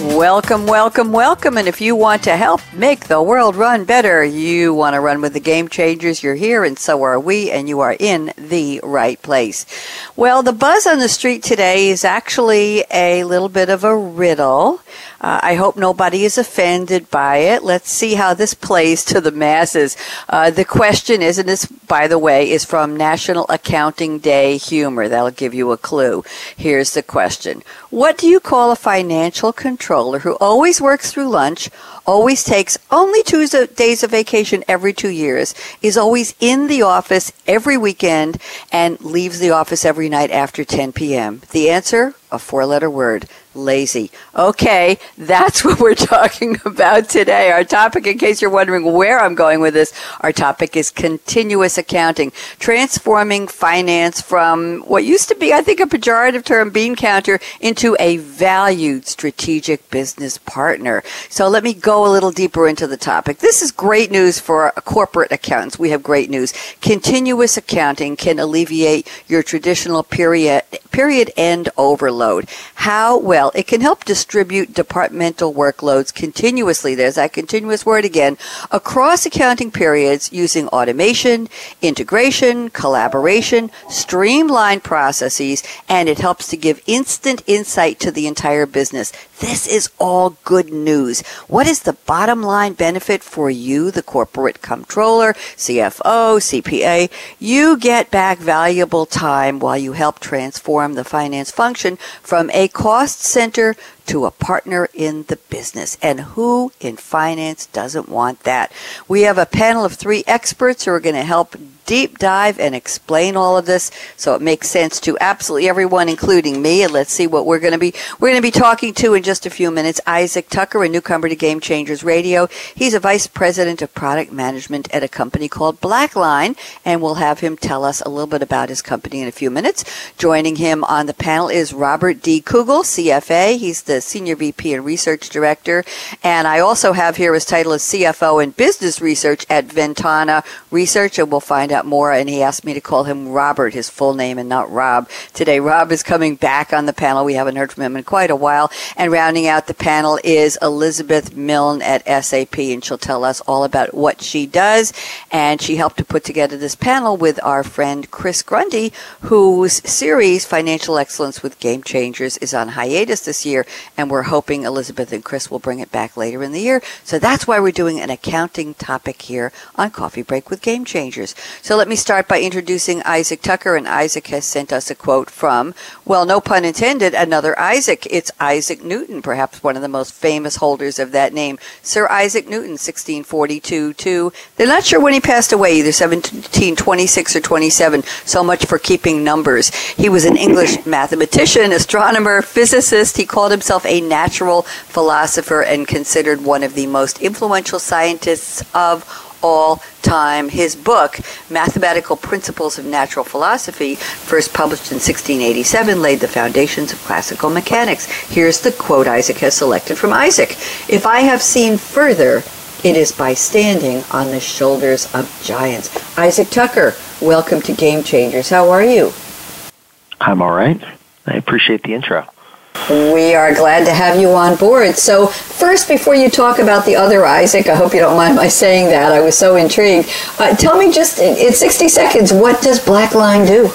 Welcome, welcome, welcome. And if you want to help make the world run better, you want to run with the game changers, you're here, and so are we, and you are in the right place. Well, the buzz on the street today is actually a little bit of a riddle. Uh, I hope nobody is offended by it. Let's see how this plays to the masses. Uh, the question is, and this, by the way, is from National Accounting Day Humor. That'll give you a clue. Here's the question What do you call a financial controller who always works through lunch, always takes only two days of vacation every two years, is always in the office every weekend, and leaves the office every night after 10 p.m.? The answer? A four letter word lazy. Okay, that's what we're talking about today. Our topic, in case you're wondering where I'm going with this, our topic is continuous accounting, transforming finance from what used to be, I think, a pejorative term, bean counter, into a valued strategic business partner. So let me go a little deeper into the topic. This is great news for corporate accountants. We have great news. Continuous accounting can alleviate your traditional period period end overload. How well it can help distribute departmental workloads continuously. There's that continuous word again across accounting periods using automation, integration, collaboration, streamlined processes, and it helps to give instant insight to the entire business. This is all good news. What is the bottom line benefit for you, the corporate controller, CFO, CPA? You get back valuable time while you help transform the finance function from a cost center to a partner in the business. And who in finance doesn't want that? We have a panel of three experts who are going to help deep dive and explain all of this so it makes sense to absolutely everyone, including me. And let's see what we're going to be. We're going to be talking to in just a few minutes. Isaac Tucker, a newcomer to Game Changers Radio. He's a vice president of product management at a company called Blackline, and we'll have him tell us a little bit about his company in a few minutes. Joining him on the panel is Robert D. Kugel, CFA. He's the senior VP and research director, and I also have here his title as CFO and business research at Ventana Research, and we'll find out more, and he asked me to call him Robert, his full name, and not Rob. Today, Rob is coming back on the panel. We haven't heard from him in quite a while. And rounding out the panel is Elizabeth Milne at SAP, and she'll tell us all about what she does. And she helped to put together this panel with our friend Chris Grundy, whose series, Financial Excellence with Game Changers, is on hiatus this year. And we're hoping Elizabeth and Chris will bring it back later in the year. So that's why we're doing an accounting topic here on Coffee Break with Game Changers. So let me start by introducing Isaac Tucker, and Isaac has sent us a quote from, well, no pun intended, another Isaac. It's Isaac Newton, perhaps one of the most famous holders of that name. Sir Isaac Newton, 1642 to, they're not sure when he passed away, either 1726 or 27. So much for keeping numbers. He was an English mathematician, astronomer, physicist. He called himself a natural philosopher and considered one of the most influential scientists of all time. His book, Mathematical Principles of Natural Philosophy, first published in 1687, laid the foundations of classical mechanics. Here's the quote Isaac has selected from Isaac If I have seen further, it is by standing on the shoulders of giants. Isaac Tucker, welcome to Game Changers. How are you? I'm all right. I appreciate the intro. We are glad to have you on board. So, first, before you talk about the other Isaac, I hope you don't mind my saying that. I was so intrigued. Uh, tell me just in 60 seconds, what does Blackline do?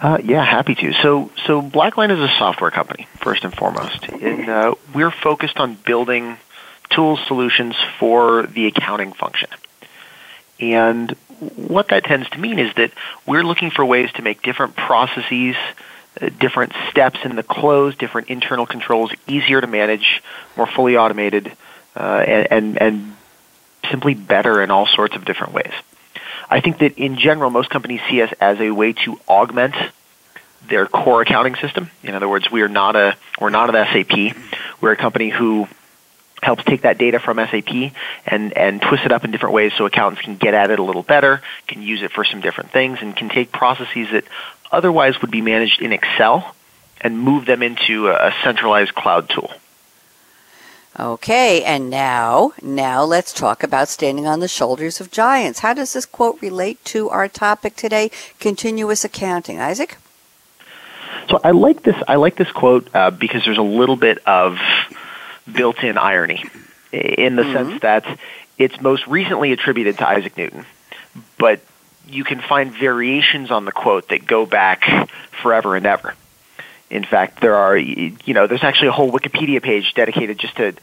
Uh, yeah, happy to. So, so Blackline is a software company, first and foremost. And uh, we're focused on building tools solutions for the accounting function. And what that tends to mean is that we're looking for ways to make different processes, different steps in the close, different internal controls easier to manage, more fully automated, uh, and, and, and simply better in all sorts of different ways. I think that in general, most companies see us as a way to augment their core accounting system. In other words, we are not a we're not an SAP. We're a company who helps take that data from SAP and, and twist it up in different ways so accountants can get at it a little better, can use it for some different things, and can take processes that otherwise would be managed in Excel and move them into a centralized cloud tool. Okay, and now, now let's talk about standing on the shoulders of giants. How does this quote relate to our topic today, continuous accounting? Isaac? So I like this. I like this quote uh, because there's a little bit of built-in irony in the mm-hmm. sense that it's most recently attributed to Isaac Newton, but you can find variations on the quote that go back forever and ever. In fact, there are, you know, there's actually a whole Wikipedia page dedicated just to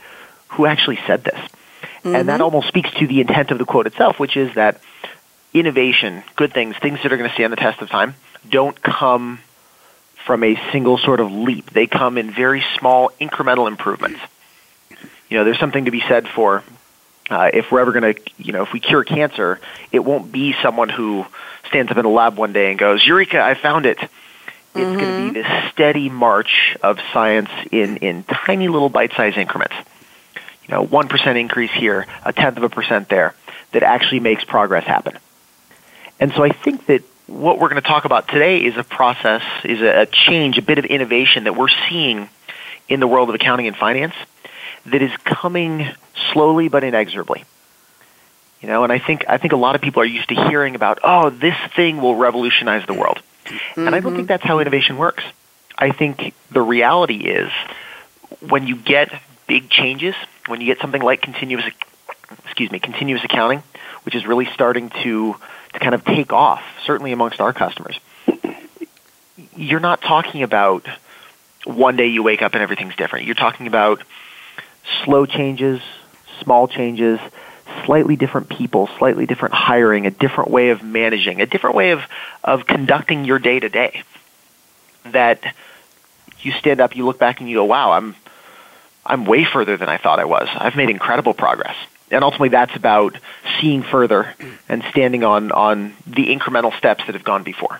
who actually said this. Mm-hmm. And that mm-hmm. almost speaks to the intent of the quote itself, which is that innovation, good things, things that are going to stand the test of time, don't come from a single sort of leap. They come in very small incremental improvements. You know, there's something to be said for uh, if we're ever going to, you know, if we cure cancer, it won't be someone who stands up in a lab one day and goes, Eureka, I found it. It's mm-hmm. going to be this steady march of science in, in tiny little bite-sized increments. You know, 1% increase here, a tenth of a percent there, that actually makes progress happen. And so I think that what we're going to talk about today is a process, is a, a change, a bit of innovation that we're seeing in the world of accounting and finance that is coming slowly but inexorably. You know, and I think I think a lot of people are used to hearing about, oh, this thing will revolutionize the world. Mm-hmm. And I don't think mm-hmm. that's how innovation works. I think the reality is when you get big changes, when you get something like continuous excuse me, continuous accounting, which is really starting to to kind of take off, certainly amongst our customers. You're not talking about one day you wake up and everything's different. You're talking about slow changes, small changes, slightly different people, slightly different hiring, a different way of managing, a different way of, of conducting your day to day. That you stand up, you look back, and you go, "Wow, I'm I'm way further than I thought I was. I've made incredible progress." And ultimately, that's about seeing further and standing on on the incremental steps that have gone before.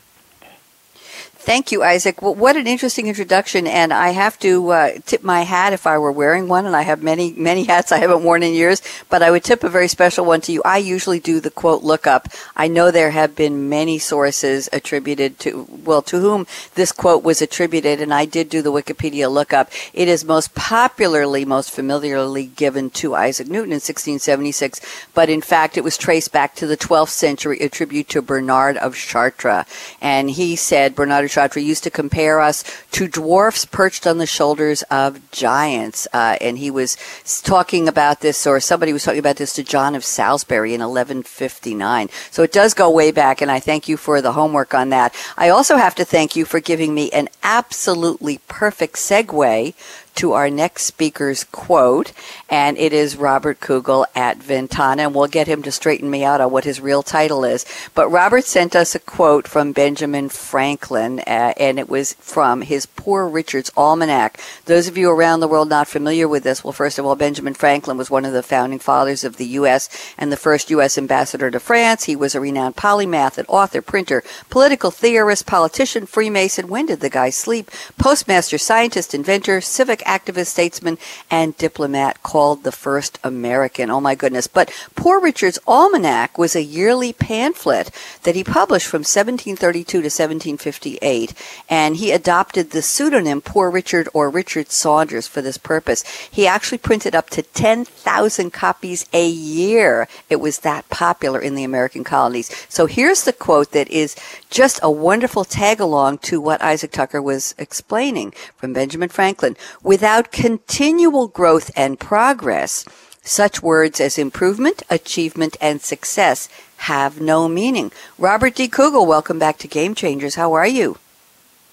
Thank you, Isaac. Well, what an interesting introduction. And I have to uh, tip my hat if I were wearing one. And I have many, many hats I haven't worn in years, but I would tip a very special one to you. I usually do the quote lookup. I know there have been many sources attributed to, well, to whom this quote was attributed. And I did do the Wikipedia lookup. It is most popularly, most familiarly given to Isaac Newton in 1676. But in fact, it was traced back to the 12th century, attribute to Bernard of Chartres. And he said, Bernard of Chartres used to compare us to dwarfs perched on the shoulders of giants. Uh, and he was talking about this, or somebody was talking about this to John of Salisbury in 1159. So it does go way back, and I thank you for the homework on that. I also have to thank you for giving me an absolutely perfect segue to our next speaker's quote, and it is Robert Kugel at Ventana, and we'll get him to straighten me out on what his real title is. But Robert sent us a quote from Benjamin Franklin, uh, and it was from his Poor Richard's Almanac. Those of you around the world not familiar with this, well, first of all, Benjamin Franklin was one of the founding fathers of the U.S. and the first U.S. ambassador to France. He was a renowned polymath, an author, printer, political theorist, politician, Freemason. When did the guy sleep? Postmaster, scientist, inventor, civic activist, statesman, and diplomat called the first American. Oh my goodness. But Poor Richard's Almanac was a yearly pamphlet that he published from 1732 to 1758, and he adopted the pseudonym Poor Richard or Richard Saunders for this purpose. He actually printed up to 10,000 copies a year. It was that popular in the American colonies. So here's the quote that is just a wonderful tag along to what Isaac Tucker was explaining from Benjamin Franklin. Without continual growth and progress, such words as improvement, achievement, and success have no meaning. Robert D. Kugel, welcome back to Game Changers. How are you?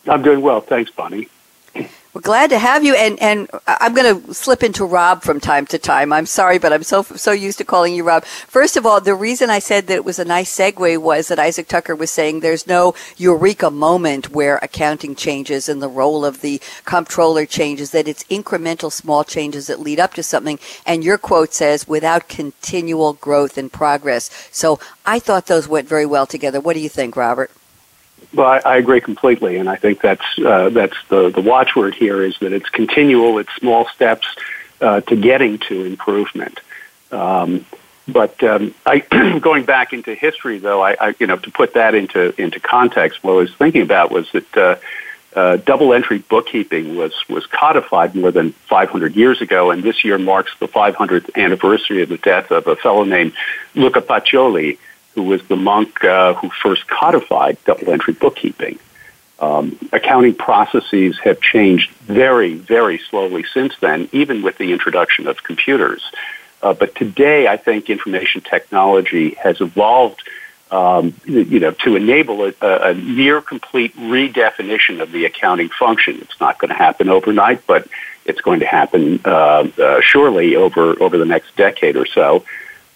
I'm doing well. Thanks, Bonnie. We're glad to have you, and and I'm going to slip into Rob from time to time. I'm sorry, but I'm so so used to calling you Rob. First of all, the reason I said that it was a nice segue was that Isaac Tucker was saying there's no eureka moment where accounting changes and the role of the comptroller changes. That it's incremental, small changes that lead up to something. And your quote says, "Without continual growth and progress." So I thought those went very well together. What do you think, Robert? Well, I, I agree completely, and I think that's uh, that's the the watchword here is that it's continual, it's small steps uh, to getting to improvement. Um, but um, I, going back into history, though, I, I, you know to put that into into context, what I was thinking about was that uh, uh, double entry bookkeeping was was codified more than 500 years ago, and this year marks the 500th anniversary of the death of a fellow named Luca Pacioli who was the monk uh, who first codified double entry bookkeeping. Um, accounting processes have changed very, very slowly since then, even with the introduction of computers. Uh, but today, I think information technology has evolved, um, you know, to enable a, a, near complete redefinition of the accounting function. It's not going to happen overnight, but it's going to happen uh, uh, surely over over the next decade or so.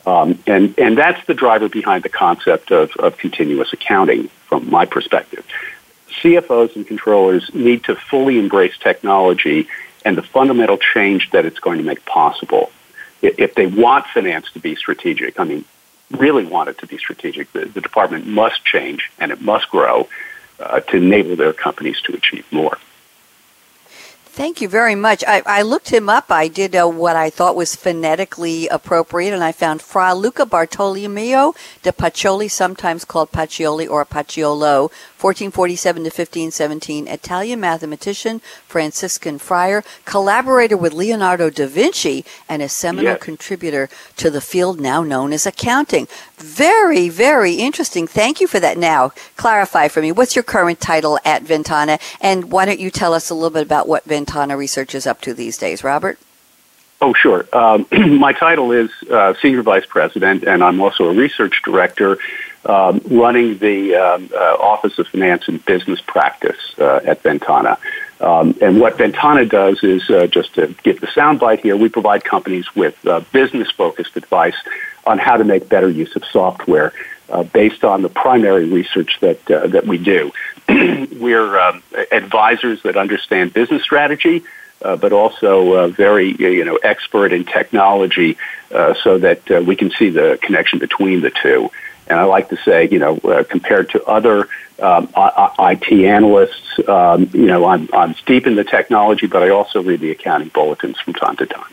Um, and, and that's the driver behind the concept of, of continuous accounting from my perspective. CFOs and controllers need to fully embrace technology and the fundamental change that it's going to make possible. If they want finance to be strategic, I mean, really want it to be strategic, the, the department must change and it must grow uh, to enable their companies to achieve more. Thank you very much. I, I looked him up. I did uh, what I thought was phonetically appropriate, and I found Fra Luca Bartolomeo de Pacioli, sometimes called Pacioli or Paciolo, 1447 to 1517, Italian mathematician, Franciscan friar, collaborator with Leonardo da Vinci, and a seminal yes. contributor to the field now known as accounting. Very, very interesting. Thank you for that. Now, clarify for me, what's your current title at Ventana, and why don't you tell us a little bit about what Ventana Research is up to these days, Robert? Oh, sure. Um, my title is uh, Senior Vice President, and I'm also a research director um, running the um, uh, Office of Finance and Business Practice uh, at Ventana. Um, and what Ventana does is, uh, just to give the soundbite here, we provide companies with uh, business-focused advice on how to make better use of software uh, based on the primary research that uh, that we do. We're um, advisors that understand business strategy, uh, but also uh, very you know expert in technology, uh, so that we can see the connection between the two. And I like to say, you know, uh, compared to other um, I- I- IT analysts, um, you know, I'm, I'm deep in the technology, but I also read the accounting bulletins from time to time.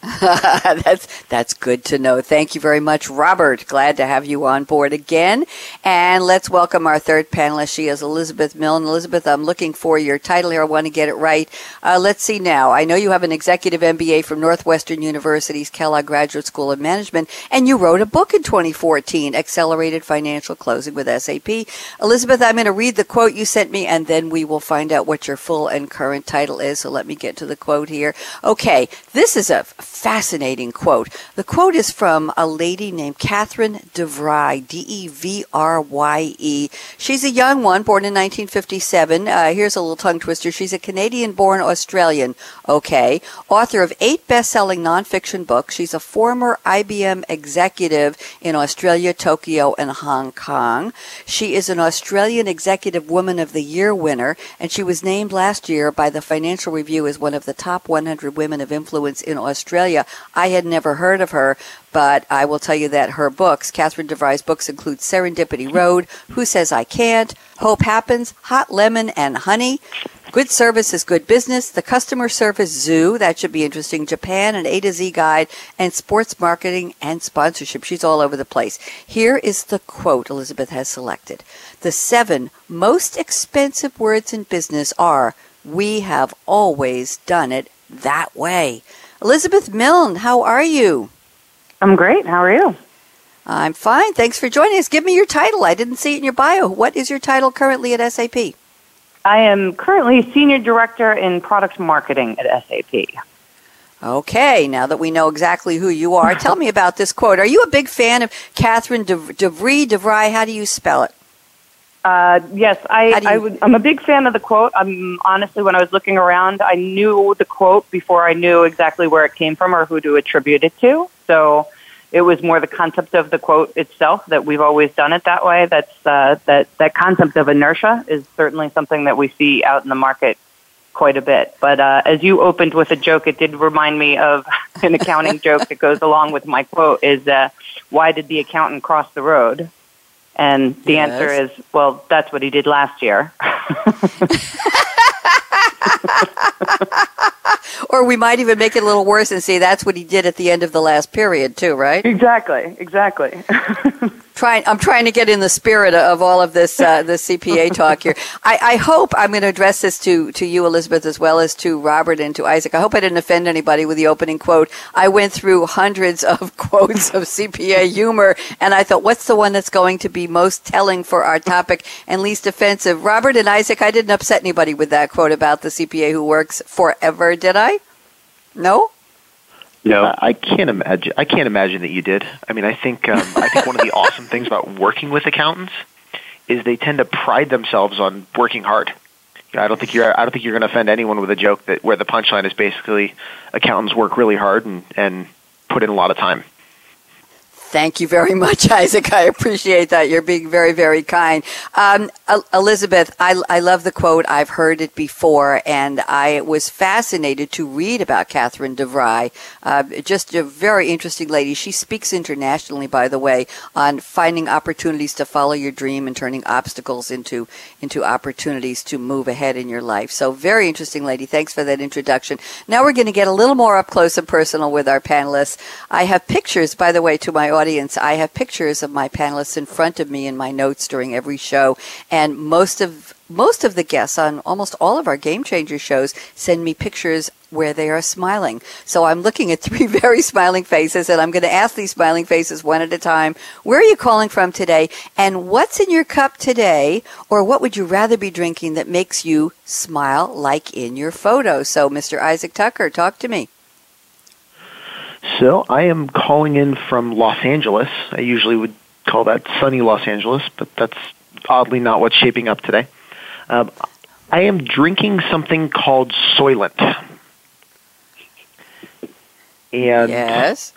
that's that's good to know. Thank you very much, Robert. Glad to have you on board again. And let's welcome our third panelist. She is Elizabeth Milne. Elizabeth, I'm looking for your title here. I want to get it right. Uh, let's see now. I know you have an executive MBA from Northwestern University's Kellogg Graduate School of Management, and you wrote a book in 2014, Accelerated Financial Closing with SAP. Elizabeth, I'm going to read the quote you sent me, and then we will find out what your full and current title is. So let me get to the quote here. Okay, this is a fascinating quote. The quote is from a lady named Catherine DeVrye, D E V R Y E. She's a young one, born in 1957. Uh, here's a little tongue twister. She's a Canadian born Australian, okay, author of eight best selling nonfiction books. She's a former IBM executive in Australia, Tokyo, and Hong Kong. She is an Australian Executive Woman of the Year winner, and she was named last year by the Financial Review as one of the top 100 women of influence in Australia. I had never heard of her, but I will tell you that her books, Catherine DeVrye's books, include Serendipity Road, Who Says I Can't, Hope Happens, Hot Lemon and Honey. Good service is good business. The customer service zoo, that should be interesting. Japan, an A to Z guide, and sports marketing and sponsorship. She's all over the place. Here is the quote Elizabeth has selected. The seven most expensive words in business are, we have always done it that way. Elizabeth Milne, how are you? I'm great. How are you? I'm fine. Thanks for joining us. Give me your title. I didn't see it in your bio. What is your title currently at SAP? I am currently Senior Director in Product Marketing at SAP. Okay, now that we know exactly who you are, tell me about this quote. Are you a big fan of Catherine DeVrye? DeVrye, how do you spell it? Uh, yes, I, I would, I'm a big fan of the quote. I'm honestly, when I was looking around, I knew the quote before I knew exactly where it came from or who to attribute it to. So it was more the concept of the quote itself that we've always done it that way. That's uh, that that concept of inertia is certainly something that we see out in the market quite a bit. But uh, as you opened with a joke, it did remind me of an accounting joke that goes along with my quote. Is uh, why did the accountant cross the road? And the yes. answer is, well, that's what he did last year. or we might even make it a little worse and say that's what he did at the end of the last period, too, right? Exactly, exactly. trying I'm trying to get in the spirit of all of this uh, this CPA talk here. I, I hope I'm going to address this to to you, Elizabeth, as well as to Robert and to Isaac. I hope I didn't offend anybody with the opening quote. I went through hundreds of quotes of CPA humor, and I thought, what's the one that's going to be most telling for our topic and least offensive? Robert and Isaac, I didn't upset anybody with that quote about the CPA who works forever, did I? No. No, uh, I can't imagine. I can't imagine that you did. I mean, I think um, I think one of the awesome things about working with accountants is they tend to pride themselves on working hard. You know, I don't think you're. I don't think you're going to offend anyone with a joke that where the punchline is basically accountants work really hard and and put in a lot of time. Thank you very much, Isaac. I appreciate that. You're being very, very kind. Um, Elizabeth, I, I love the quote. I've heard it before, and I was fascinated to read about Catherine DeVrye. Uh, just a very interesting lady. She speaks internationally, by the way, on finding opportunities to follow your dream and turning obstacles into into opportunities to move ahead in your life. So, very interesting lady. Thanks for that introduction. Now we're going to get a little more up close and personal with our panelists. I have pictures, by the way, to my audience, I have pictures of my panelists in front of me in my notes during every show, and most of most of the guests on almost all of our game changer shows send me pictures where they are smiling. So I'm looking at three very smiling faces and I'm going to ask these smiling faces one at a time, where are you calling from today and what's in your cup today or what would you rather be drinking that makes you smile like in your photo? So Mr. Isaac Tucker, talk to me. So I am calling in from Los Angeles. I usually would call that sunny Los Angeles, but that's oddly not what's shaping up today. Um, I am drinking something called Soylent. And yes.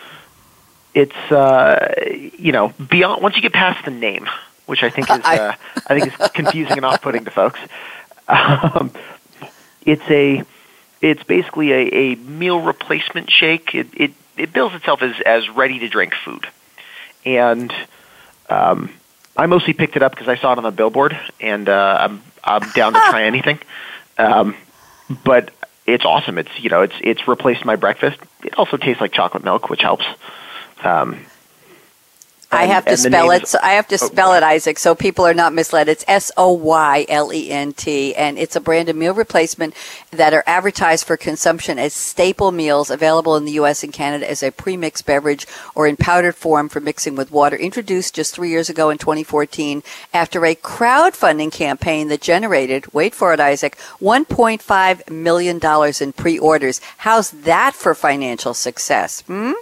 it's uh, you know beyond once you get past the name, which I think is uh, I think is confusing and off-putting to folks. Um, it's a it's basically a, a meal replacement shake. It, it it bills itself as as ready to drink food, and um, I mostly picked it up because I saw it on the billboard, and uh, I'm I'm down to try anything. Um, but it's awesome. It's you know it's it's replaced my breakfast. It also tastes like chocolate milk, which helps. Um, I have to spell it. So I have to oh, spell it, Isaac, so people are not misled. It's S O Y L E N T, and it's a brand of meal replacement that are advertised for consumption as staple meals available in the U.S. and Canada as a pre-mixed beverage or in powdered form for mixing with water. Introduced just three years ago in 2014 after a crowdfunding campaign that generated, wait for it, Isaac, 1.5 million dollars in pre-orders. How's that for financial success? Hmm.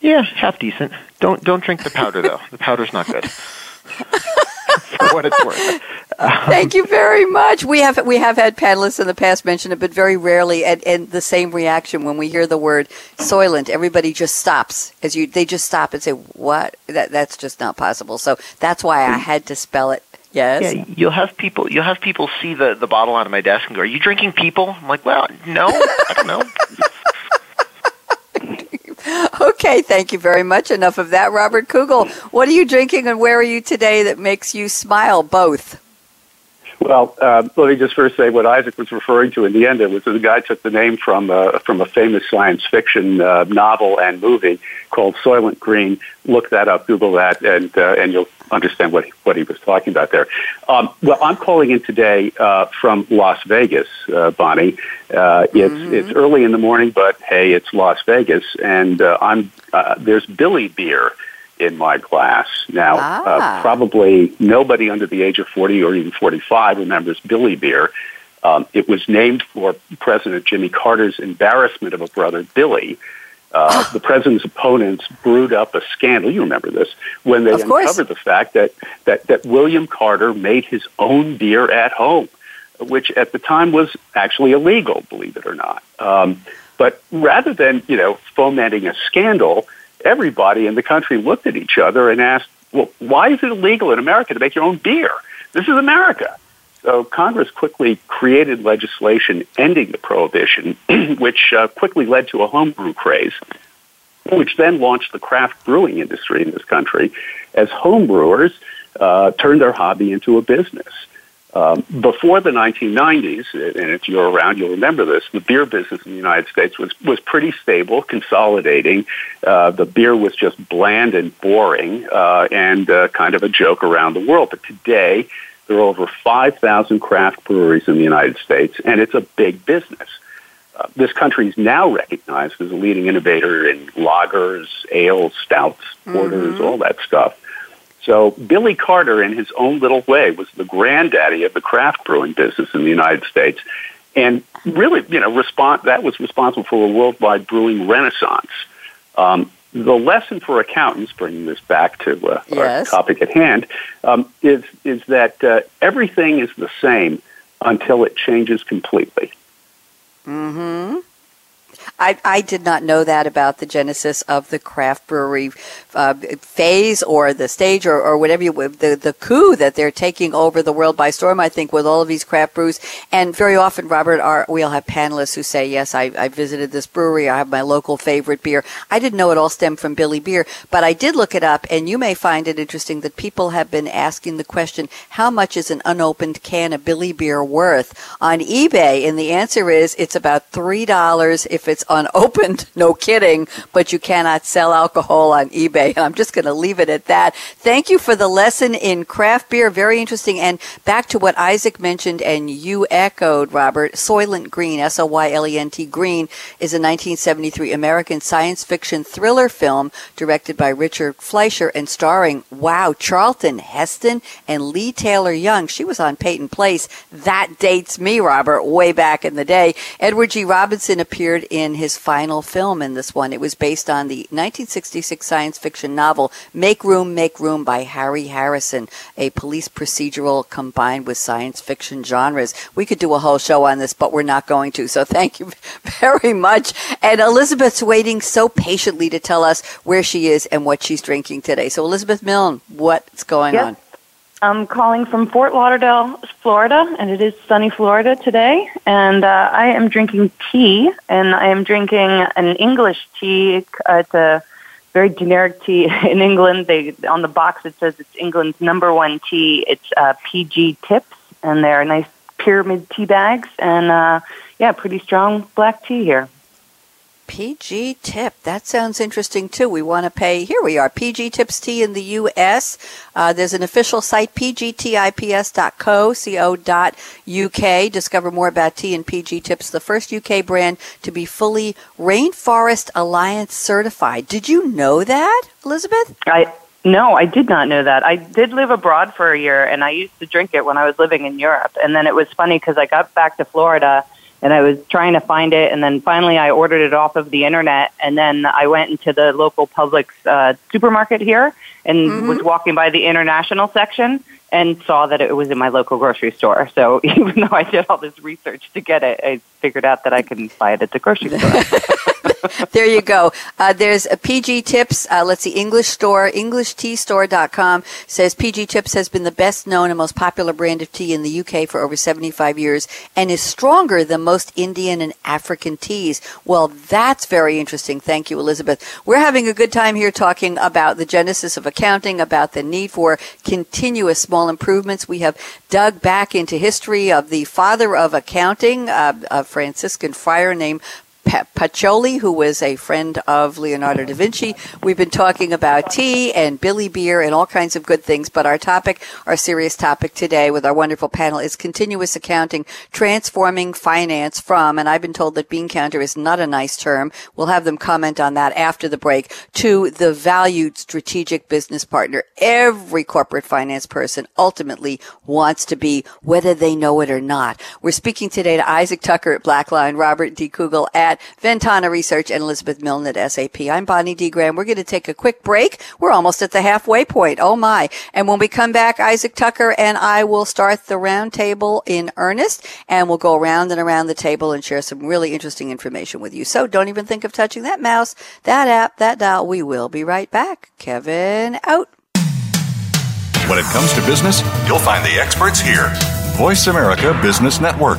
Yeah, half decent. Don't don't drink the powder though. The powder's not good. For what it's worth. Um, Thank you very much. We have we have had panelists in the past mention it, but very rarely and, and the same reaction when we hear the word soylent. Everybody just stops as you they just stop and say, "What? That that's just not possible." So that's why I had to spell it Yes. Yeah, you'll have people. You'll have people see the the bottle on my desk and go, "Are you drinking people?" I'm like, "Well, no, I don't know." Okay, thank you very much. Enough of that. Robert Kugel, what are you drinking and where are you today that makes you smile both? Well, uh, let me just first say what Isaac was referring to in the end. It was the guy took the name from uh, from a famous science fiction uh, novel and movie called Soylent Green. Look that up, Google that, and uh, and you'll understand what he, what he was talking about there. Um, well, I'm calling in today uh, from Las Vegas, uh, Bonnie. Uh, it's mm-hmm. it's early in the morning, but hey, it's Las Vegas, and uh, I'm uh, there's Billy beer in my class. Now, uh, ah. uh, probably nobody under the age of 40 or even 45 remembers Billy Beer. Um, it was named for President Jimmy Carter's embarrassment of a brother, Billy, Uh, the president's opponents brewed up a scandal. You remember this when they uncovered the fact that, that that William Carter made his own beer at home, which at the time was actually illegal, believe it or not. Um, but rather than you know fomenting a scandal, everybody in the country looked at each other and asked, "Well, why is it illegal in America to make your own beer? This is America." So Congress quickly created legislation ending the prohibition, which uh, quickly led to a homebrew craze, which then launched the craft brewing industry in this country as homebrewers uh, turned their hobby into a business. Um, before the 1990s, and if you're around, you'll remember this, the beer business in the United States was, was pretty stable, consolidating. Uh, the beer was just bland and boring uh, and uh, kind of a joke around the world. But today, there are over 5,000 craft breweries in the United States, and it's a big business. Uh, this country is now recognized as a leading innovator in lagers, ales, stouts, porters, mm-hmm. all that stuff. So Billy Carter, in his own little way, was the granddaddy of the craft brewing business in the United States, and really, you know, respond that was responsible for a worldwide brewing renaissance. Um, the lesson for accountants, bringing this back to uh, yes. our topic at hand, um, is is that uh, everything is the same until it changes completely. Hmm. I, I did not know that about the genesis of the craft brewery uh, phase or the stage or, or whatever you the the coup that they're taking over the world by storm. I think with all of these craft brews, and very often, Robert, our, we'll have panelists who say, "Yes, I, I visited this brewery. I have my local favorite beer." I didn't know it all stemmed from Billy Beer, but I did look it up, and you may find it interesting that people have been asking the question, "How much is an unopened can of Billy Beer worth on eBay?" And the answer is, it's about three dollars if it's unopened. No kidding, but you cannot sell alcohol on eBay. I'm just going to leave it at that. Thank you for the lesson in craft beer. Very interesting. And back to what Isaac mentioned and you echoed, Robert, Soylent Green, S-O-Y-L-E-N-T Green, is a 1973 American science fiction thriller film directed by Richard Fleischer and starring, wow, Charlton Heston and Leigh Taylor-Young. She was on Peyton Place. That dates me, Robert, way back in the day. Edward G. Robinson appeared in his final film in this one. It was based on the 1966 science fiction novel Make Room, Make Room by Harry Harrison, a police procedural combined with science fiction genres. We could do a whole show on this, but we're not going to. So thank you very much. And Elizabeth's waiting so patiently to tell us where she is and what she's drinking today. So Elizabeth Milne, what's going yep. on? I'm calling from Fort Lauderdale, Florida, and it is sunny Florida today. And uh, I am drinking tea, and I am drinking an English tea. Uh, it's a very generic tea in England. They on the box it says it's England's number one tea. It's uh, PG Tips, and they're nice pyramid tea bags, and uh, yeah, pretty strong black tea here. PG Tip. That sounds interesting too. We want to pay. Here we are. PG Tips Tea in the U.S. Uh, there's an official site, pgtips.co, co.uk. Discover more about tea and PG Tips, the first UK brand to be fully Rainforest Alliance certified. Did you know that, Elizabeth? I no, I did not know that. I did live abroad for a year, and I used to drink it when I was living in Europe. And then it was funny because I got back to Florida and I was trying to find it, and then finally I ordered it off of the internet, and then I went into the local Publix uh, supermarket here and mm-hmm. was walking by the international section and saw that it was in my local grocery store. So even though I did all this research to get it, I figured out that I can buy it at the grocery store. there you go. Uh, there's a PG Tips. Uh, let's see, English store, EnglishTeaStore.com says PG Tips has been the best known and most popular brand of tea in the UK for over 75 years and is stronger than most Indian and African teas. Well, that's very interesting. Thank you, Elizabeth. We're having a good time here talking about the genesis of accounting, about the need for continuous small improvements. We have dug back into history of the father of accounting, uh, a Franciscan friar named Pacioli, who was a friend of Leonardo da Vinci. We've been talking about tea and Billy beer and all kinds of good things, but our topic, our serious topic today with our wonderful panel is continuous accounting, transforming finance from, and I've been told that bean counter is not a nice term. We'll have them comment on that after the break to the valued strategic business partner. Every corporate finance person ultimately wants to be, whether they know it or not. We're speaking today to Isaac Tucker at Blackline, Robert D. Kugel at Ventana Research and Elizabeth Milne at SAP. I'm Bonnie D. Graham. We're going to take a quick break. We're almost at the halfway point. Oh my. And when we come back, Isaac Tucker and I will start the roundtable in earnest and we'll go around and around the table and share some really interesting information with you. So don't even think of touching that mouse, that app, that dial. We will be right back. Kevin out. When it comes to business, you'll find the experts here. Voice America Business Network.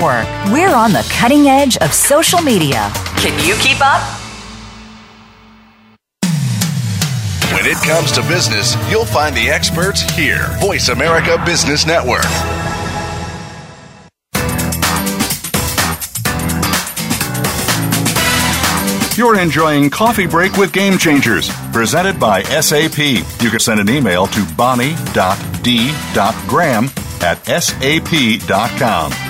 Network. We're on the cutting edge of social media. Can you keep up? When it comes to business, you'll find the experts here. Voice America Business Network. You're enjoying Coffee Break with Game Changers, presented by SAP. You can send an email to bonnie.d.graham at sap.com.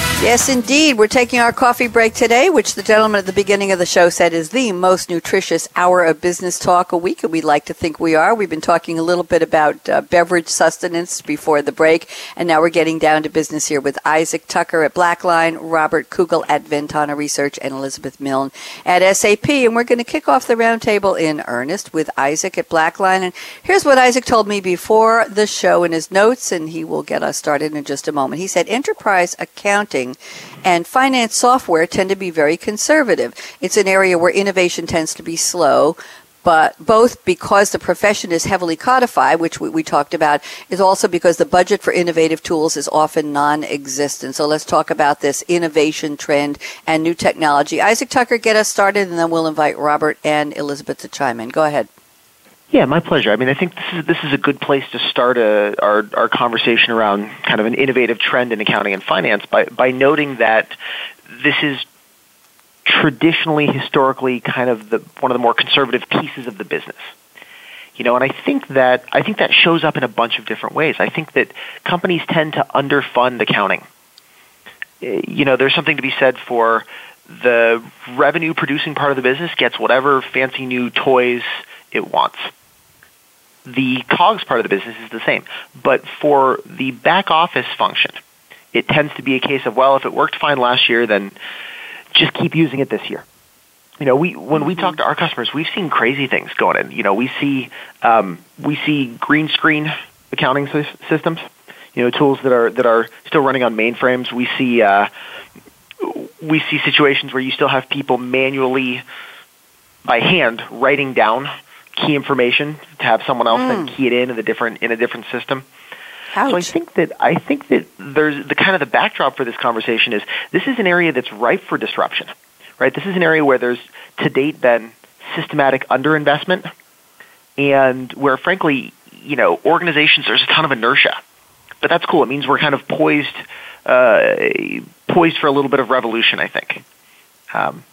Yes, indeed. We're taking our coffee break today, which the gentleman at the beginning of the show said is the most nutritious hour of business talk a week, and we'd like to think we are. We've been talking a little bit about uh, beverage sustenance before the break, and now we're getting down to business here with Isaac Tucker at Blackline, Robert Kugel at Ventana Research, and Elizabeth Milne at SAP. And we're going to kick off the roundtable in earnest with Isaac at Blackline. And here's what Isaac told me before the show in his notes, and he will get us started in just a moment. He said, Enterprise accounting and finance software tend to be very conservative. It's an area where innovation tends to be slow, but both because the profession is heavily codified, which we, we, talked about, is also because the budget for innovative tools is often non-existent. So let's talk about this innovation trend and new technology. Isaac Tucker, get us started, and then we'll invite Robert and Elizabeth to chime in. Go ahead. Yeah, my pleasure. I mean, I think this is this is a good place to start a, our our conversation around kind of an innovative trend in accounting and finance by by noting that this is traditionally, historically, kind of the one of the more conservative pieces of the business. You know, and I think that I think that shows up in a bunch of different ways. I think that companies tend to underfund accounting. Eh, you know, there's something to be said for the revenue producing part of the business gets whatever fancy new toys it wants the COGS part of the business is the same. But for the back office function, it tends to be a case of, well, if it worked fine last year, then just keep using it this year. You know, we when we talk to our customers, we've seen crazy things going in. You know, we see um, we see green screen accounting systems. You know, tools that are that are still running on mainframes. We see uh, we see situations where you still have people manually by hand writing down key information to have someone else mm. then key it in in a different in a different system. Ouch. So I think that I think that there's the kind of the backdrop for this conversation is this is an area that's ripe for disruption, right? This is an area where there's to date been systematic underinvestment, and where frankly, you know, organizations there's a ton of inertia, but that's cool. It means we're kind of poised uh, poised for a little bit of revolution. I think. Um,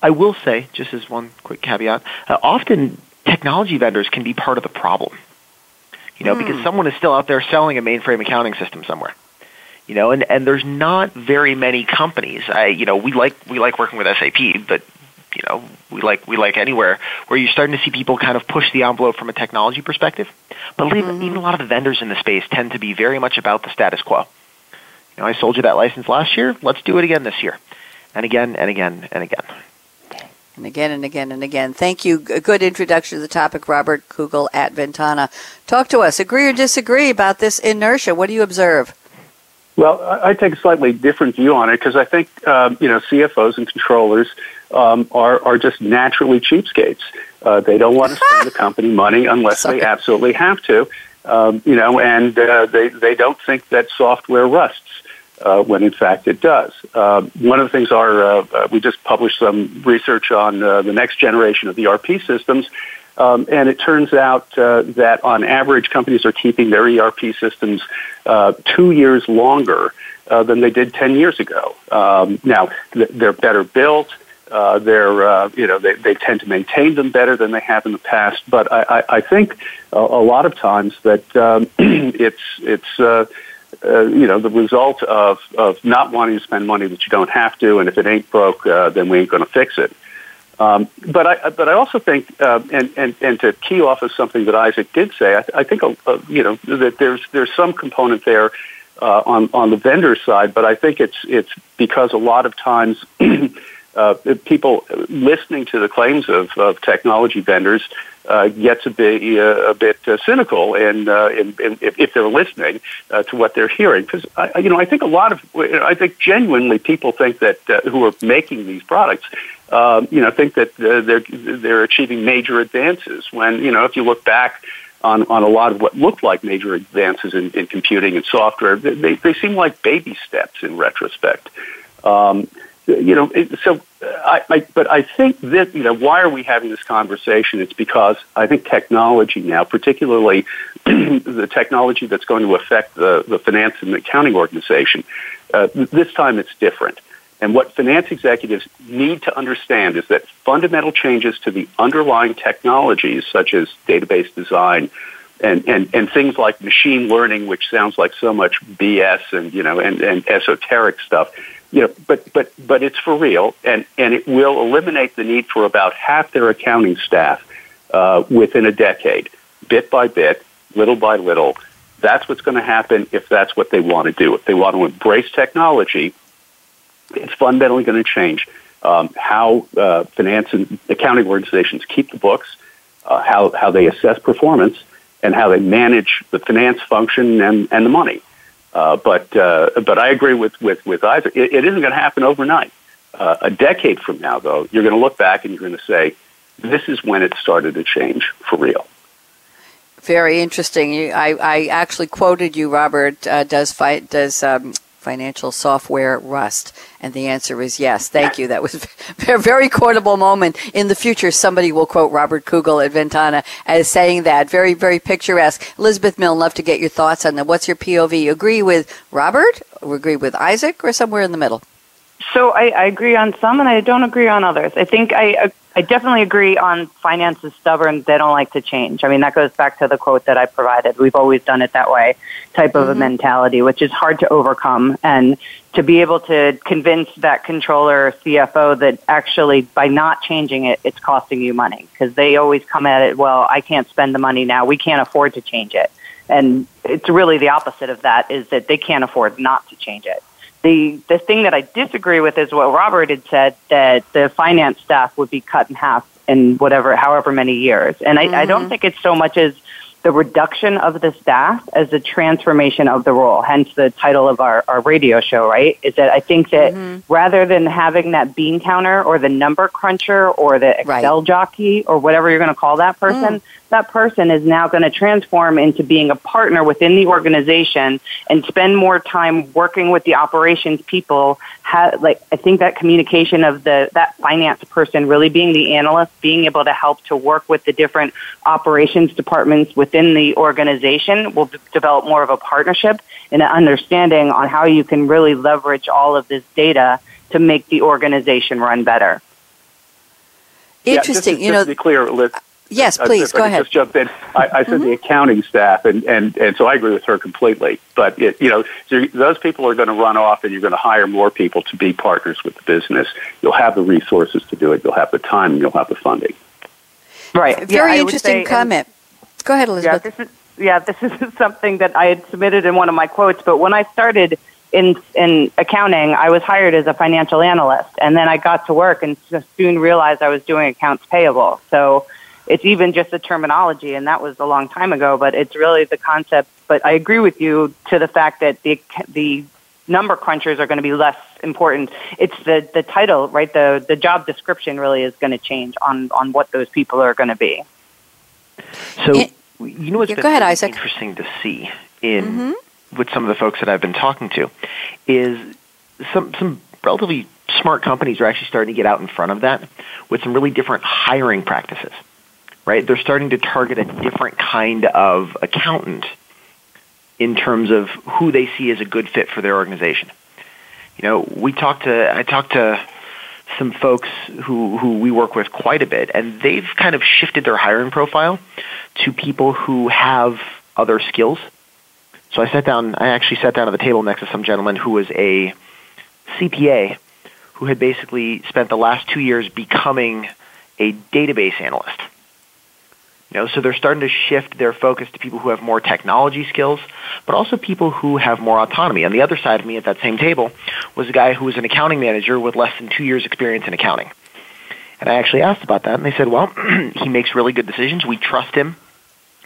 I will say, just as one quick caveat, uh, often technology vendors can be part of the problem. You know, mm. because hmm. someone is still out there selling a mainframe accounting system somewhere. You know, and, and there's not very many companies. I, you know, we like we like working with SAP, but you know, we like we like anywhere where you're starting to see people kind of push the envelope from a technology perspective. But mm-hmm. even a lot of the vendors in the space tend to be very much about the status quo. You know, I sold you that license last year. Let's do it again this year, and again and again and again. And again and again and again. Thank you. A good introduction to the topic, Robert Kugel at Ventana. Talk to us. Agree or disagree about this inertia? What do you observe? Well, I take a slightly different view on it because I think um, you know CFOs and controllers um, are are just naturally cheapskates. Uh, they don't want to spend the company money unless Sorry. they absolutely have to. Um, you know, and uh, they they don't think that software rusts. Uh, when in fact it does. Uh, one of the things are uh, uh we just published some research on uh, the next generation of ERP systems, um, and it turns out that on average, companies are keeping their ERP systems two years longer than they did 10 years ago. Um, now, th- they're better built. Uh, they're, uh, you know, they, they tend to maintain them better than they have in the past. But I, I, I think a, a lot of times that um, it's, it's, uh, uh, you know, the result of, of not wanting to spend money that you don't have to, and if it ain't broke, uh, then we ain't going to fix it. Um, but I but I also think uh, and, and and to key off of something that Isaac did say, I, I think uh, you know that there's there's some component there uh, on on the vendor side, but I think it's it's because a lot of times. uh, people listening to the claims of, of technology vendors uh, gets a bit uh, a bit uh, cynical, and, uh, in, in, if, if they're listening uh, to what they're hearing, because you know I think a lot of I think genuinely people think that uh, who are making these products um, you know, think that uh, they're they're achieving major advances. When you know, if you look back on on a lot of what looked like major advances in, in computing and software, they they seem like baby steps in retrospect. Um, you know, it, so I, I, but I think that you know, why are we having this conversation? It's because I think technology now, particularly the technology that's going to affect the the finance and accounting organization, uh, this time it's different. And what finance executives need to understand is that fundamental changes to the underlying technologies, such as database design and, and, and things like machine learning, which sounds like so much BS and, you know, and, and esoteric stuff, you know, but, but, but it's for real and, and it will eliminate the need for about half their accounting staff uh, within a decade, bit by bit, little by little. That's what's going to happen if that's what they want to do. If they want to embrace technology, it's fundamentally going to change um, how uh, finance and accounting organizations keep the books, uh, how, how they assess performance, and how they manage the finance function and, and the money. Uh, but uh, but I agree with with with Isaac. It, it isn't going to happen overnight. Uh, a decade from now, though, you're going to look back and you're going to say, "This is when it started to change for real." Very interesting. I, I actually quoted you, Robert. Uh, does fight does um, financial software rust? And the answer is yes. Thank you. That was a very quotable moment. In the future, somebody will quote Robert Kugel at Ventana as saying that. Very, very picturesque. Elizabeth Milne, love to get your thoughts on that. What's your POV? You agree with Robert or agree with Isaac or somewhere in the middle? So I, I agree on some and I don't agree on others. I think I uh, I definitely agree on finance is stubborn. They don't like to change. I mean, that goes back to the quote that I provided. We've always done it that way type of mm-hmm. a mentality, which is hard to overcome. And to be able to convince that controller or CFO that actually by not changing it, it's costing you money because they always come at it, well, I can't spend the money now. We can't afford to change it. And it's really the opposite of that is that they can't afford not to change it. The the thing that I disagree with is what Robert had said that the finance staff would be cut in half in whatever however many years. And I, mm-hmm. I don't mm-hmm. think it's so much as the reduction of the staff as the transformation of the role, hence the title of our, our radio show, right? Is that I think that mm-hmm. rather than having that bean counter or the number cruncher or the Excel right. jockey or whatever you're going to call that person, mm that person is now going to transform into being a partner within the organization and spend more time working with the operations people. Have, like I think that communication of the that finance person really being the analyst, being able to help to work with the different operations departments within the organization will d- develop more of a partnership and an understanding on how you can really leverage all of this data to make the organization run better. Interesting. Yeah, just, you just know, to be clear, Liz, Yes, please go ahead. Just jump in. I, I said mm-hmm. the accounting staff, and, and and so I agree with her completely. But it, you know, those people are going to run off, and you're going to hire more people to be partners with the business. You'll have the resources to do it. You'll have the time, and you'll have the funding. Right. Very yeah, interesting comment. Go ahead, Elizabeth. Yeah, this is yeah, this is something that I had submitted in one of my quotes. But when I started in in accounting, I was hired as a financial analyst, and then I got to work and soon realized I was doing accounts payable. So it's even just the terminology, and that was a long time ago. But it's really the concept. But I agree with you to the fact that the the number crunchers are going to be less important. It's the the title, right? The the job description really is going to change on on what those people are going to be. So it, you know what's yeah, been go ahead, Isaac. interesting to see in mm-hmm with some of the folks that I've been talking to is some some relatively smart companies are actually starting to get out in front of that with some really different hiring practices. Right? They're starting to target a different kind of accountant in terms of who they see as a good fit for their organization. You know, we talked to I talked to some folks who who we work with quite a bit and they've kind of shifted their hiring profile to people who have other skills so I sat down, I actually sat down at the table next to some gentleman who was a CPA who had basically spent the last two years becoming a database analyst. You know, so they're starting to shift their focus to people who have more technology skills, but also people who have more autonomy. On the other side of me at that same table was a guy who was an accounting manager with less than two years' experience in accounting. And I actually asked about that, and they said, well, he makes really good decisions. We trust him.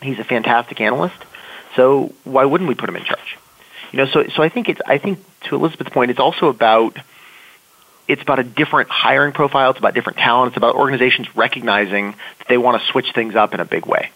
He's a fantastic analyst. So why wouldn't we put him in charge? You know, so so I think it's I think to Elizabeth's point, it's also about it's about a different hiring profile. It's about different talent. It's about organizations recognizing that they want to switch things up in a big way.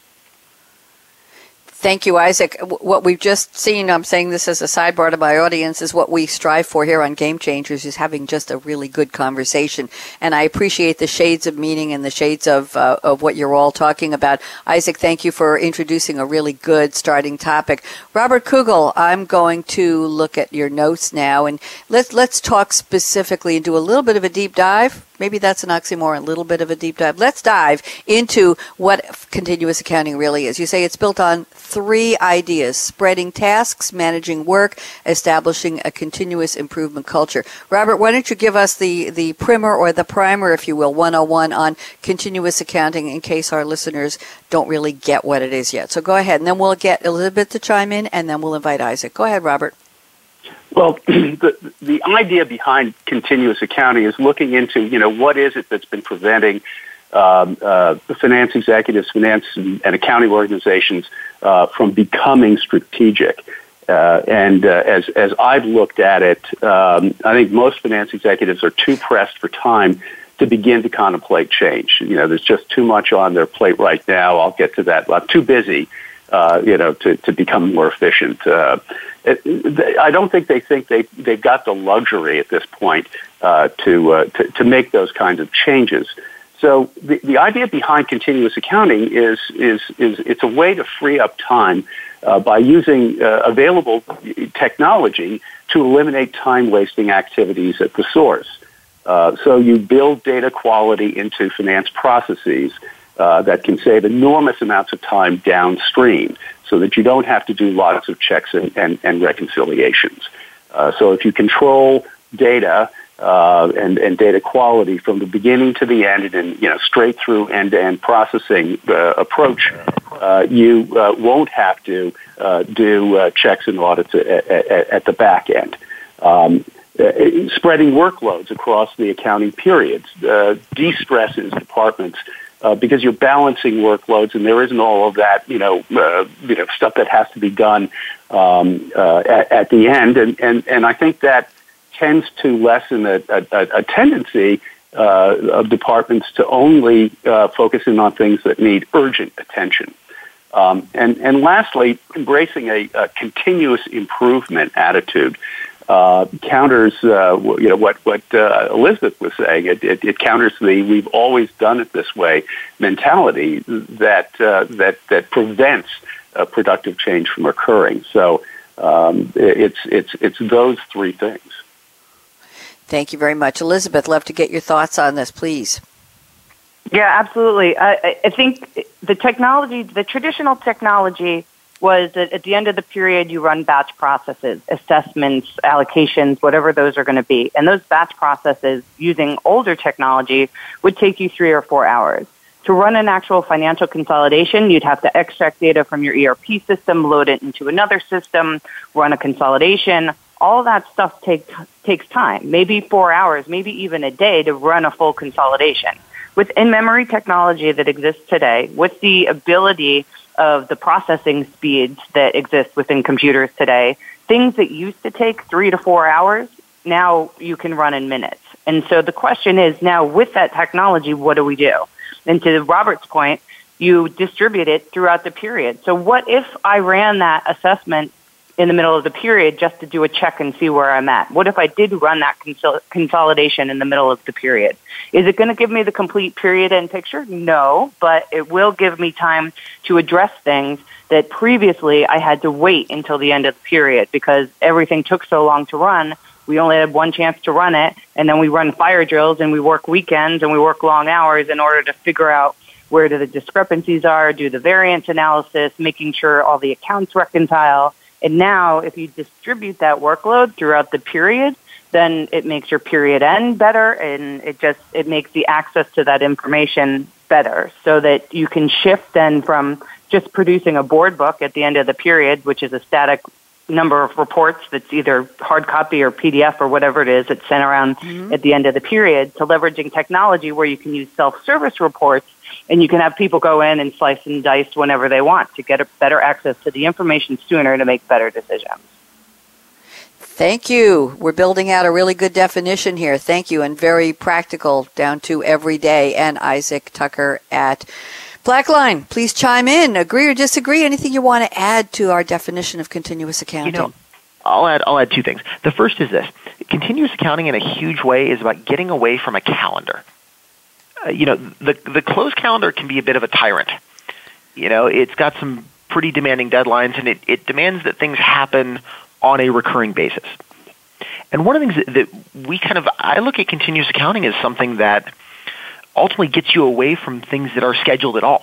Thank you, Isaac. What we've just seen, I'm saying this as a sidebar to my audience, is what we strive for here on Game Changers is having just a really good conversation. And I appreciate the shades of meaning and the shades of, uh, of what you're all talking about. Isaac, thank you for introducing a really good starting topic. Robert Kugel, I'm going to look at your notes now and let's, let's talk specifically and do a little bit of a deep dive maybe that's an oxymoron, a little bit of a deep dive. Let's dive into what continuous accounting really is. You say it's built on three ideas spreading tasks, managing work, establishing a continuous improvement culture. Robert, why don't you give us the, the primer or the primer, if you will, 101 on continuous accounting in case our listeners don't really get what it is yet. So go ahead, and then we'll get Elizabeth to chime in, and then we'll invite Isaac. Go ahead, Robert. Well, the the idea behind continuous accounting is looking into you know what is it that's been preventing um, uh, finance executives, finance and, and accounting organizations uh, from becoming strategic. Uh, and uh, as as I've looked at it, um, I think most finance executives are too pressed for time to begin to contemplate change. You know, there's just too much on their plate right now. I'll get to that. I'm too busy uh, you know, to, to become more efficient. Uh, I don't think they think they they've got the luxury at this point uh, to, uh, to to make those kinds of changes. So the, the idea behind continuous accounting is is is it's a way to free up time uh, by using uh, available technology to eliminate time wasting activities at the source. Uh, so you build data quality into finance processes uh, that can save enormous amounts of time downstream so that you don't have to do lots of checks and, and, and reconciliations. Uh, so if you control data uh, and, and data quality from the beginning to the end and, you know, straight through end-to-end processing uh, approach, uh, you uh, won't have to do checks and audits at, at, at the back end. Um, spreading workloads across the accounting periods de-stresses departments uh, because you're balancing workloads, and there isn't all of that, you know, uh, you know, stuff that has to be done um, uh, at, at, the end, and, and and I think that tends to lessen a, a, a tendency uh, of departments to only uh, focus in on things that need urgent attention. Um, and, and lastly, embracing a, a continuous improvement attitude uh, counters, uh, you know, what what uh, Elizabeth was saying. It, it, it, counters the "we've always done it this way" mentality that uh, that that prevents productive change from occurring. So um, it's it's it's those three things. Thank you very much, Elizabeth. Love to get your thoughts on this, please. Yeah, absolutely. I, I think the technology, the traditional technology was that at the end of the period you run batch processes, assessments, allocations, whatever those are going to be. And those batch processes using older technology would take you three or four hours. To run an actual financial consolidation, you'd have to extract data from your ERP system, load it into another system, run a consolidation. All that stuff take, takes time, maybe four hours, maybe even a day to run a full consolidation. With in-memory technology that exists today, with the ability of the processing speeds that exist within computers today, things that used to take three to four hours, now you can run in minutes. And so the question is now with that technology, what do we do? And to Robert's point, you distribute it throughout the period. So what if I ran that assessment in the middle of the period just to do a check and see where I'm at? What if I did run that consol- consolidation in the middle of the period? Is it going to give me the complete period end picture? No, but it will give me time to address things that previously I had to wait until the end of the period because everything took so long to run. We only had one chance to run it, and then we run fire drills and we work weekends and we work long hours in order to figure out where the discrepancies are, do the variance analysis, making sure all the accounts reconcile. And now, if you distribute that workload throughout the period, then it makes your period end better and it just it makes the access to that information better so that you can shift then from just producing a board book at the end of the period which is a static number of reports that's either hard copy or PDF or whatever it is that's sent around mm-hmm. at the end of the period to leveraging technology where you can use self-service reports and you can have people go in and slice and dice whenever they want to get a better access to the information sooner to make better decisions. Thank you. We're building out a really good definition here. Thank you, and very practical down to every day. And Isaac Tucker at Blackline, please chime in. Agree or disagree? Anything you want to add to our definition of continuous accounting? You know, I'll add. I'll add two things. The first is this: continuous accounting, in a huge way, is about getting away from a calendar. Uh, you know, the the closed calendar can be a bit of a tyrant. You know, it's got some pretty demanding deadlines, and it, it demands that things happen on a recurring basis. And one of the things that, that we kind of, I look at continuous accounting as something that ultimately gets you away from things that are scheduled at all.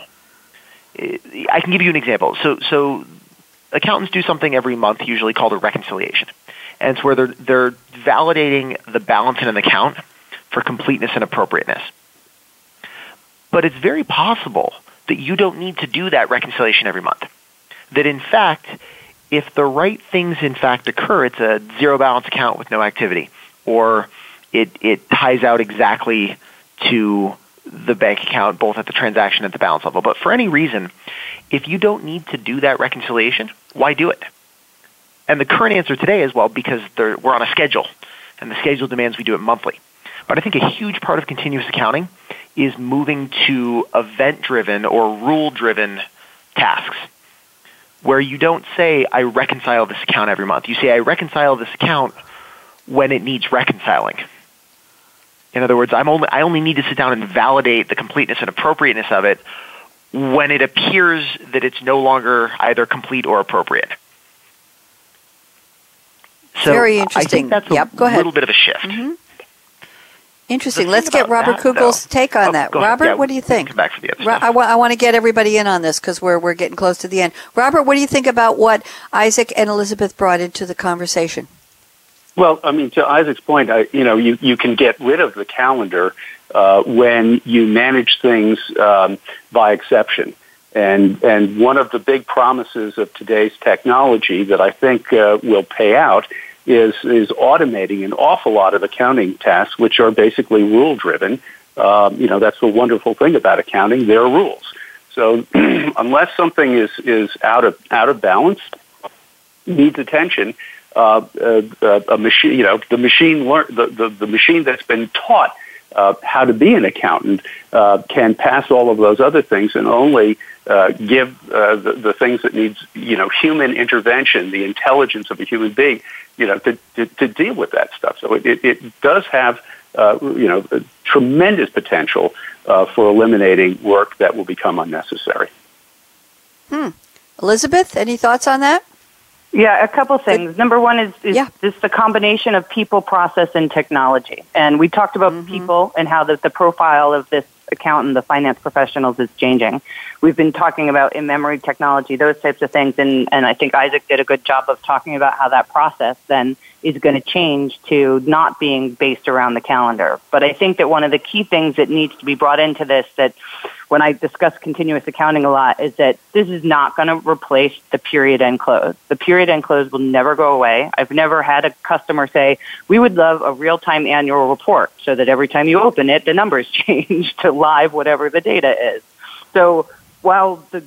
I can give you an example. So, so accountants do something every month, usually called a reconciliation, and it's where they're they're validating the balance in an account for completeness and appropriateness. But it's very possible that you don't need to do that reconciliation every month. That in fact, if the right things in fact occur, it's a zero balance account with no activity, or it, it ties out exactly to the bank account, both at the transaction and the balance level. But for any reason, if you don't need to do that reconciliation, why do it? And the current answer today is well, because we're on a schedule, and the schedule demands we do it monthly. But I think a huge part of continuous accounting is moving to event driven or rule driven tasks where you don't say, I reconcile this account every month. You say, I reconcile this account when it needs reconciling. In other words, I'm only, I only need to sit down and validate the completeness and appropriateness of it when it appears that it's no longer either complete or appropriate. So Very interesting. I think that's a yep, little bit of a shift. Mm-hmm. Interesting. Let's get Robert that, Kugel's though, take on oh, that. Robert, yeah, what do you think? Come back for the other I, I want to get everybody in on this because we're, we're getting close to the end. Robert, what do you think about what Isaac and Elizabeth brought into the conversation? Well, I mean, to Isaac's point, I, you know, you, you can get rid of the calendar uh, when you manage things um, by exception. And, and one of the big promises of today's technology that I think uh, will pay out is is automating an awful lot of accounting tasks, which are basically rule driven. Um, you know, that's the wonderful thing about accounting; there are rules. So, unless something is is out of out of balance, needs attention. Uh, uh, a machine, you know, the machine learn the, the, the machine that's been taught uh, how to be an accountant uh, can pass all of those other things and only uh, give uh, the, the things that needs you know human intervention, the intelligence of a human being, you know, to, to, to deal with that stuff. So it, it, it does have uh, you know tremendous potential uh, for eliminating work that will become unnecessary. Hmm. Elizabeth, any thoughts on that? Yeah, a couple things. Number one is, is yeah. this the combination of people, process, and technology. And we talked about mm-hmm. people and how the, the profile of this accountant, and the finance professionals is changing. We've been talking about in-memory technology, those types of things, and, and I think Isaac did a good job of talking about how that process then is going to change to not being based around the calendar. But I think that one of the key things that needs to be brought into this that when I discuss continuous accounting a lot is that this is not going to replace the period end close. The period end close will never go away. I've never had a customer say, we would love a real-time annual report so that every time you open it, the numbers change to live whatever the data is. So while the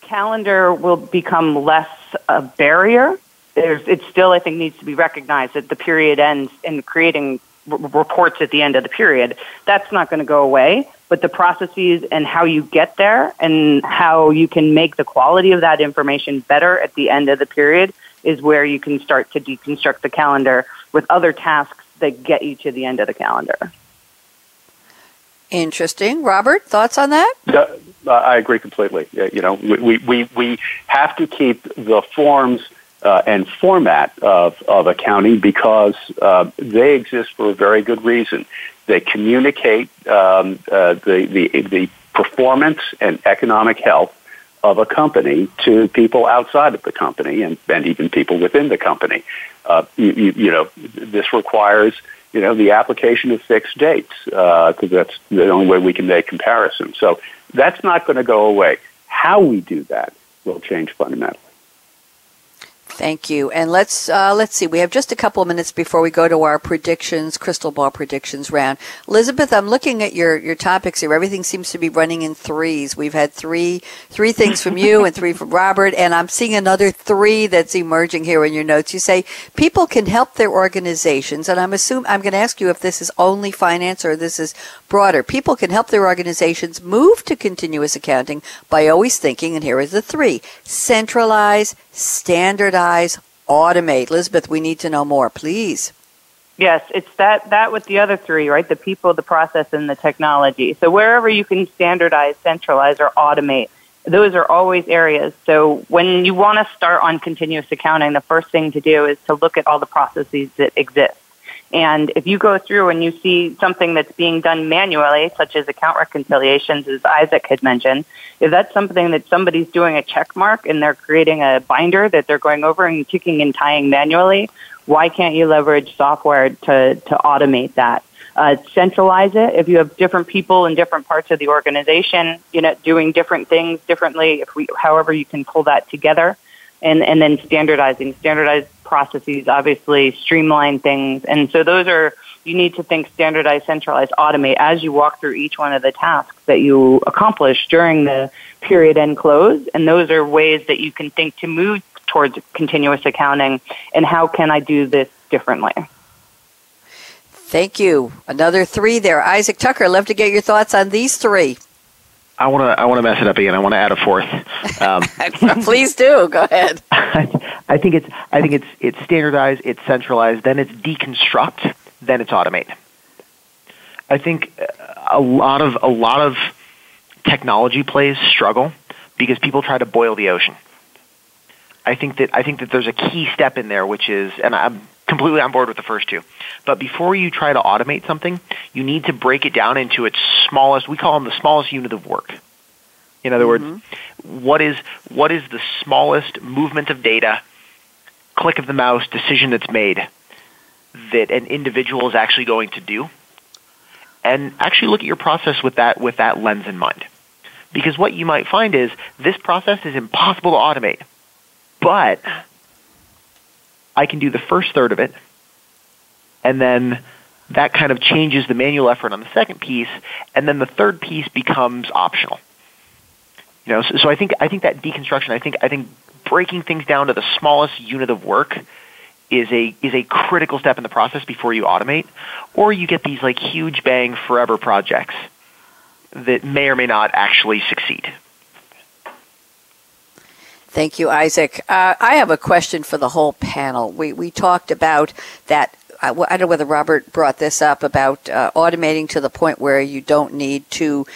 calendar will become less a barrier, it still, I think, needs to be recognized that the period ends in creating r- reports at the end of the period. That's not going to go away, but the processes and how you get there and how you can make the quality of that information better at the end of the period is where you can start to deconstruct the calendar with other tasks that get you to the end of the calendar. Interesting. Robert, thoughts on that? Uh, I agree completely. You know, we, we, we have to keep the forms uh, and format of, of accounting because uh, they exist for a very good reason. They communicate um, uh, the, the, the performance and economic health of a company to people outside of the company and, and even people within the company. Uh, you, you, you, know, this requires you know the application of fixed dates because uh, that's the only way we can make comparisons. So that's not going to go away. How we do that will change fundamentally. Thank you. And let's uh, let's see. We have just a couple of minutes before we go to our predictions, crystal ball predictions round. Elizabeth, I'm looking at your your topics here. Everything seems to be running in threes. We've had three three things from you and three from Robert, and I'm seeing another three that's emerging here in your notes. You say people can help their organizations, and I'm assuming I'm going to ask you if this is only finance or this is broader. People can help their organizations move to continuous accounting by always thinking, and here is the three: centralize, standardize automate. Elizabeth, we need to know more, please. Yes, it's that that with the other three, right? The people, the process, and the technology. So wherever you can standardize, centralize, or automate, those are always areas. So when you want to start on continuous accounting, the first thing to do is to look at all the processes that exist. And if you go through and you see something that's being done manually, such as account reconciliations, as Isaac had mentioned, if that's something that somebody's doing a check mark and they're creating a binder that they're going over and ticking and tying manually, why can't you leverage software to, to automate that? Uh, centralize it. If you have different people in different parts of the organization, you know, doing different things differently, if we, however you can pull that together, and and then standardizing, standardize processes, obviously streamline things. And so those are, you need to think standardize, centralize, automate as you walk through each one of the tasks that you accomplish during the period end close. And those are ways that you can think to move towards continuous accounting and how can I do this differently. Thank you. Another three there. Isaac Tucker, love to get your thoughts on these three. I want to I want to mess it up again. I want to add a fourth. Um, Please do. Go ahead. I think it's I think it's it's standardized, it's centralized, then it's deconstruct, then it's automate. I think a lot of a lot of technology plays struggle because people try to boil the ocean. I think that I think that there's a key step in there, which is, and I'm completely on board with the first two. But before you try to automate something, you need to break it down into its smallest. We call them the smallest unit of work. In other mm-hmm. words, what is what is the smallest movement of data, click of the mouse, decision that's made that an individual is actually going to do, and actually look at your process with that with that lens in mind. Because what you might find is this process is impossible to automate, but I can do the first third of it, and then that kind of changes the manual effort on the second piece, and then the third piece becomes optional. You know, so, so I think I think that deconstruction, I think I think breaking things down to the smallest unit of work is a is a critical step in the process before you automate, or you get these like huge bang forever projects that may or may not actually succeed. Thank you, Isaac. Uh, I have a question for the whole panel. We we talked about that. I, I don't know whether Robert brought this up about uh, automating to the point where you don't need to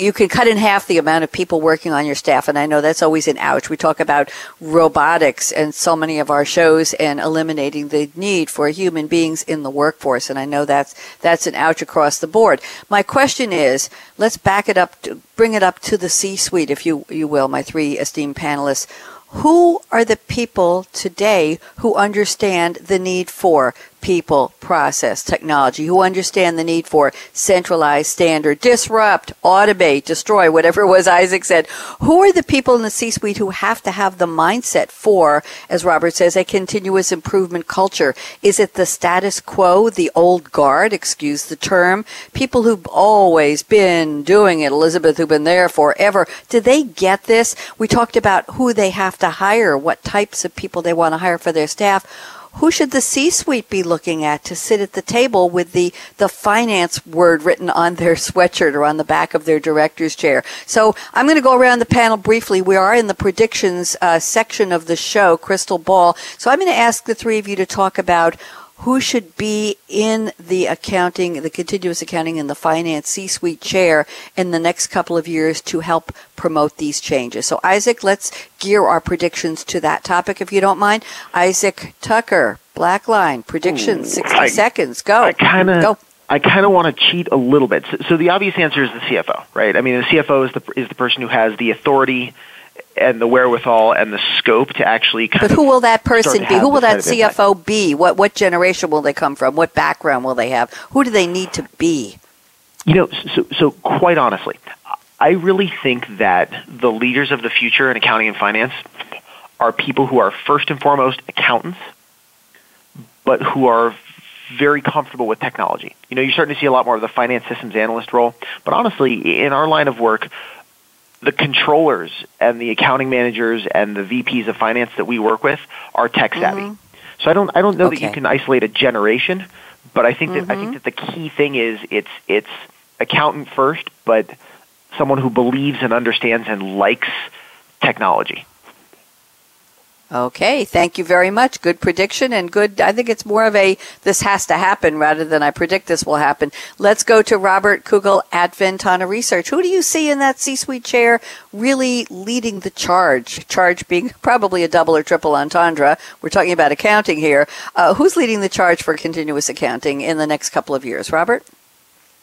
you can cut in half the amount of people working on your staff. And I know that's always an ouch. We talk about robotics and so many of our shows and eliminating the need for human beings in the workforce. And I know that's, that's an ouch across the board. My question is, let's back it up, to, bring it up to the C-suite, if you, you will, my three esteemed panelists who are the people today who understand the need for people, process, technology, who understand the need for centralized standard, disrupt, automate, destroy, whatever it was Isaac said. Who are the people in the C-suite who have to have the mindset for, as Robert says, a continuous improvement culture? Is it the status quo, the old guard, excuse the term, people who've always been doing it, Elizabeth, who've been there forever? Do they get this? We talked about who they have to hire, what types of people they want to hire for their staff who should the C-suite be looking at to sit at the table with the, the finance word written on their sweatshirt or on the back of their director's chair? So I'm going to go around the panel briefly. We are in the predictions uh, section of the show, Crystal Ball. So I'm going to ask the three of you to talk about who should be in the accounting, the continuous accounting and the finance C-suite chair in the next couple of years to help promote these changes. So Isaac, let's gear our predictions to that topic if you don't mind. Isaac Tucker, Blackline, predictions, 60 I, seconds. Go. I kind of I kind of want to cheat a little bit. So, so, the obvious answer is the CFO, right? I mean, the CFO is the is the person who has the authority and the wherewithal and the scope to actually But who will that person be? Who will that CFO be? What what generation will they come from? What background will they have? Who do they need to be? You know, so so quite honestly, I really think that the leaders of the future in accounting and finance are people who are first and foremost accountants, but who are very comfortable with technology. You know, you're starting to see a lot more of the finance systems analyst role, but honestly, in our line of work, the controllers and the accounting managers and the VPs of finance that we work with are tech savvy. Mm-hmm. So I don't I don't know okay. that you can isolate a generation, but I think mm-hmm. that I think mm-hmm. that the key thing is it's it's accountant first, but someone who believes and understands and likes technology. Okay, thank you very much. Good prediction and good. I think it's more of a this has to happen rather than I predict this will happen. Let's go to Robert Kugel at Ventana Research. Who do you see in that C-suite chair really leading the charge? Charge being probably a double or triple entendre. We're talking about accounting here. Uh, who's leading the charge for continuous accounting in the next couple of years? Robert.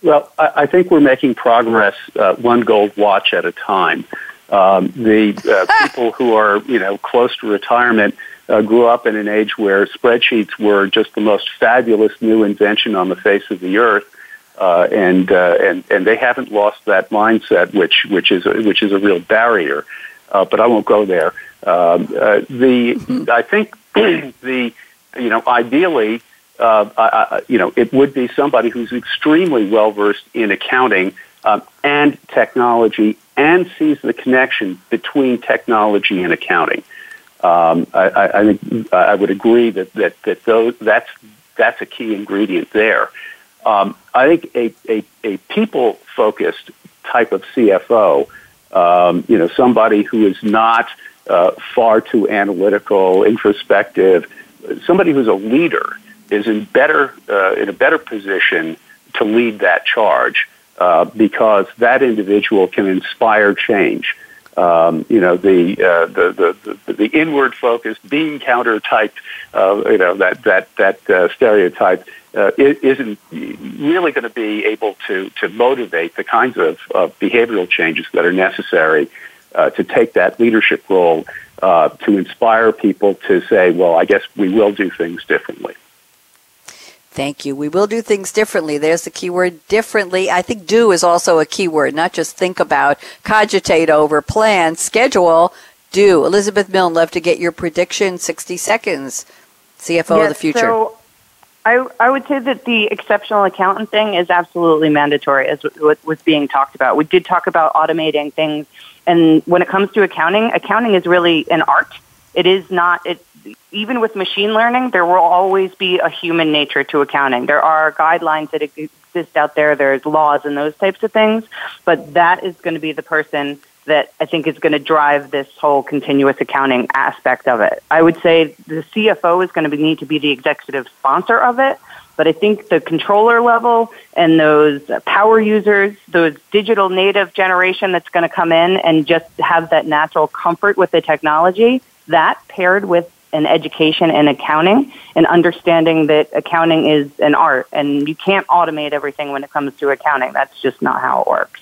Well, I, I think we're making progress uh, one gold watch at a time. Um, the uh, people who are, you know, close to retirement uh, grew up in an age where spreadsheets were just the most fabulous new invention on the face of the earth, uh, and uh, and and they haven't lost that mindset, which which is a, which is a real barrier. Uh, but I won't go there. Um, uh, the mm-hmm. I think the you know ideally. Uh, I, you know, it would be somebody who's extremely well versed in accounting um, and technology and sees the connection between technology and accounting. Um, I, I, I, think I would agree that that, that those, that's that's a key ingredient there. Um, I think a, a, a people focused type of CFO, um, you know, somebody who is not uh, far too analytical, introspective, somebody who's a leader is in better uh, in a better position to lead that charge. Uh, because that individual can inspire change. Um, you know, the, uh, the, the, the, inward focused, being counter type, uh, you know, that, that, that uh, stereotype uh, isn't really going to be able to, to motivate the kinds of, of behavioral changes that are necessary uh, to take that leadership role uh, to inspire people to say, well, I guess we will do things differently. Thank you. We will do things differently. There's the keyword differently. I think do is also a keyword, not just think about, cogitate over, plan, schedule, do. Elizabeth Milne, love to get your prediction. 60 seconds. CFO yes, of the future. So I, I would say that the exceptional accountant thing is absolutely mandatory as what was being talked about. We did talk about automating things. And when it comes to accounting, accounting is really an art. It is not, it, even with machine learning, there will always be a human nature to accounting. There are guidelines that exist out there, there's laws and those types of things, but that is going to be the person that I think is going to drive this whole continuous accounting aspect of it. I would say the CFO is going to need to be the executive sponsor of it, But I think the controller level and those power users, those digital native generation that's going to come in and just have that natural comfort with the technology, that paired with an education in accounting and understanding that accounting is an art and you can't automate everything when it comes to accounting. That's just not how it works.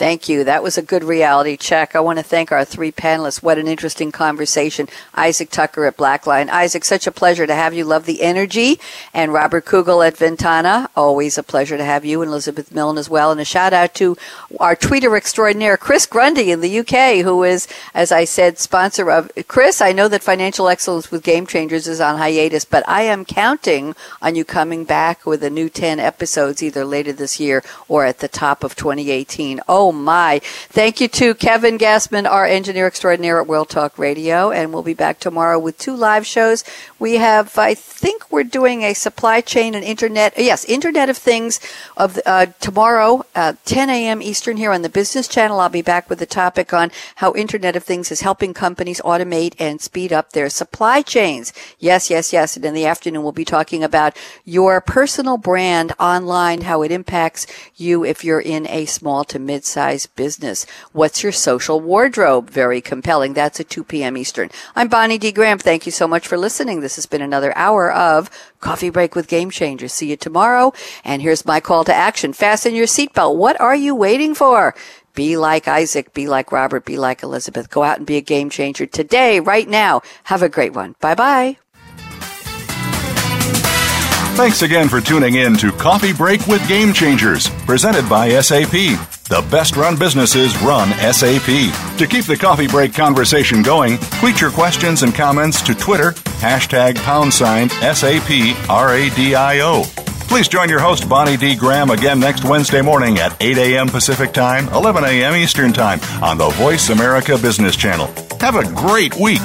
Thank you. That was a good reality check. I want to thank our three panelists. What an interesting conversation. Isaac Tucker at Blackline. Isaac, such a pleasure to have you. Love the energy. And Robert Kugel at Ventana. Always a pleasure to have you and Elizabeth Milne as well. And a shout out to our tweeter extraordinaire, Chris Grundy in the UK, who is, as I said, sponsor of Chris. I know that Financial Excellence with Game Changers is on hiatus, but I am counting on you coming back with a new 10 episodes either later this year or at the top of 2018. Oh, Oh my. Thank you to Kevin Gassman, our engineer extraordinaire at World Talk Radio, and we'll be back tomorrow with two live shows. We have, I think we're doing a supply chain and internet, yes, Internet of Things of uh, tomorrow, uh, 10 a.m. Eastern here on the Business Channel. I'll be back with a topic on how Internet of Things is helping companies automate and speed up their supply chains. Yes, yes, yes. And in the afternoon, we'll be talking about your personal brand online, how it impacts you if you're in a small to mid-sized business. What's your social wardrobe? Very compelling. That's at 2 p.m. Eastern. I'm Bonnie D. Graham. Thank you so much for listening. This has been another hour of Coffee Break with Game Changers. See you tomorrow. And here's my call to action. Fasten your seatbelt. What are you waiting for? Be like Isaac, be like Robert, be like Elizabeth. Go out and be a game changer today, right now. Have a great one. Bye bye. Thanks again for tuning in to Coffee Break with Game Changers, presented by SAP. The best run businesses run SAP. To keep the coffee break conversation going, tweet your questions and comments to Twitter, hashtag pound sign SAP RADIO. Please join your host, Bonnie D. Graham, again next Wednesday morning at 8 a.m. Pacific Time, 11 a.m. Eastern Time on the Voice America Business Channel. Have a great week.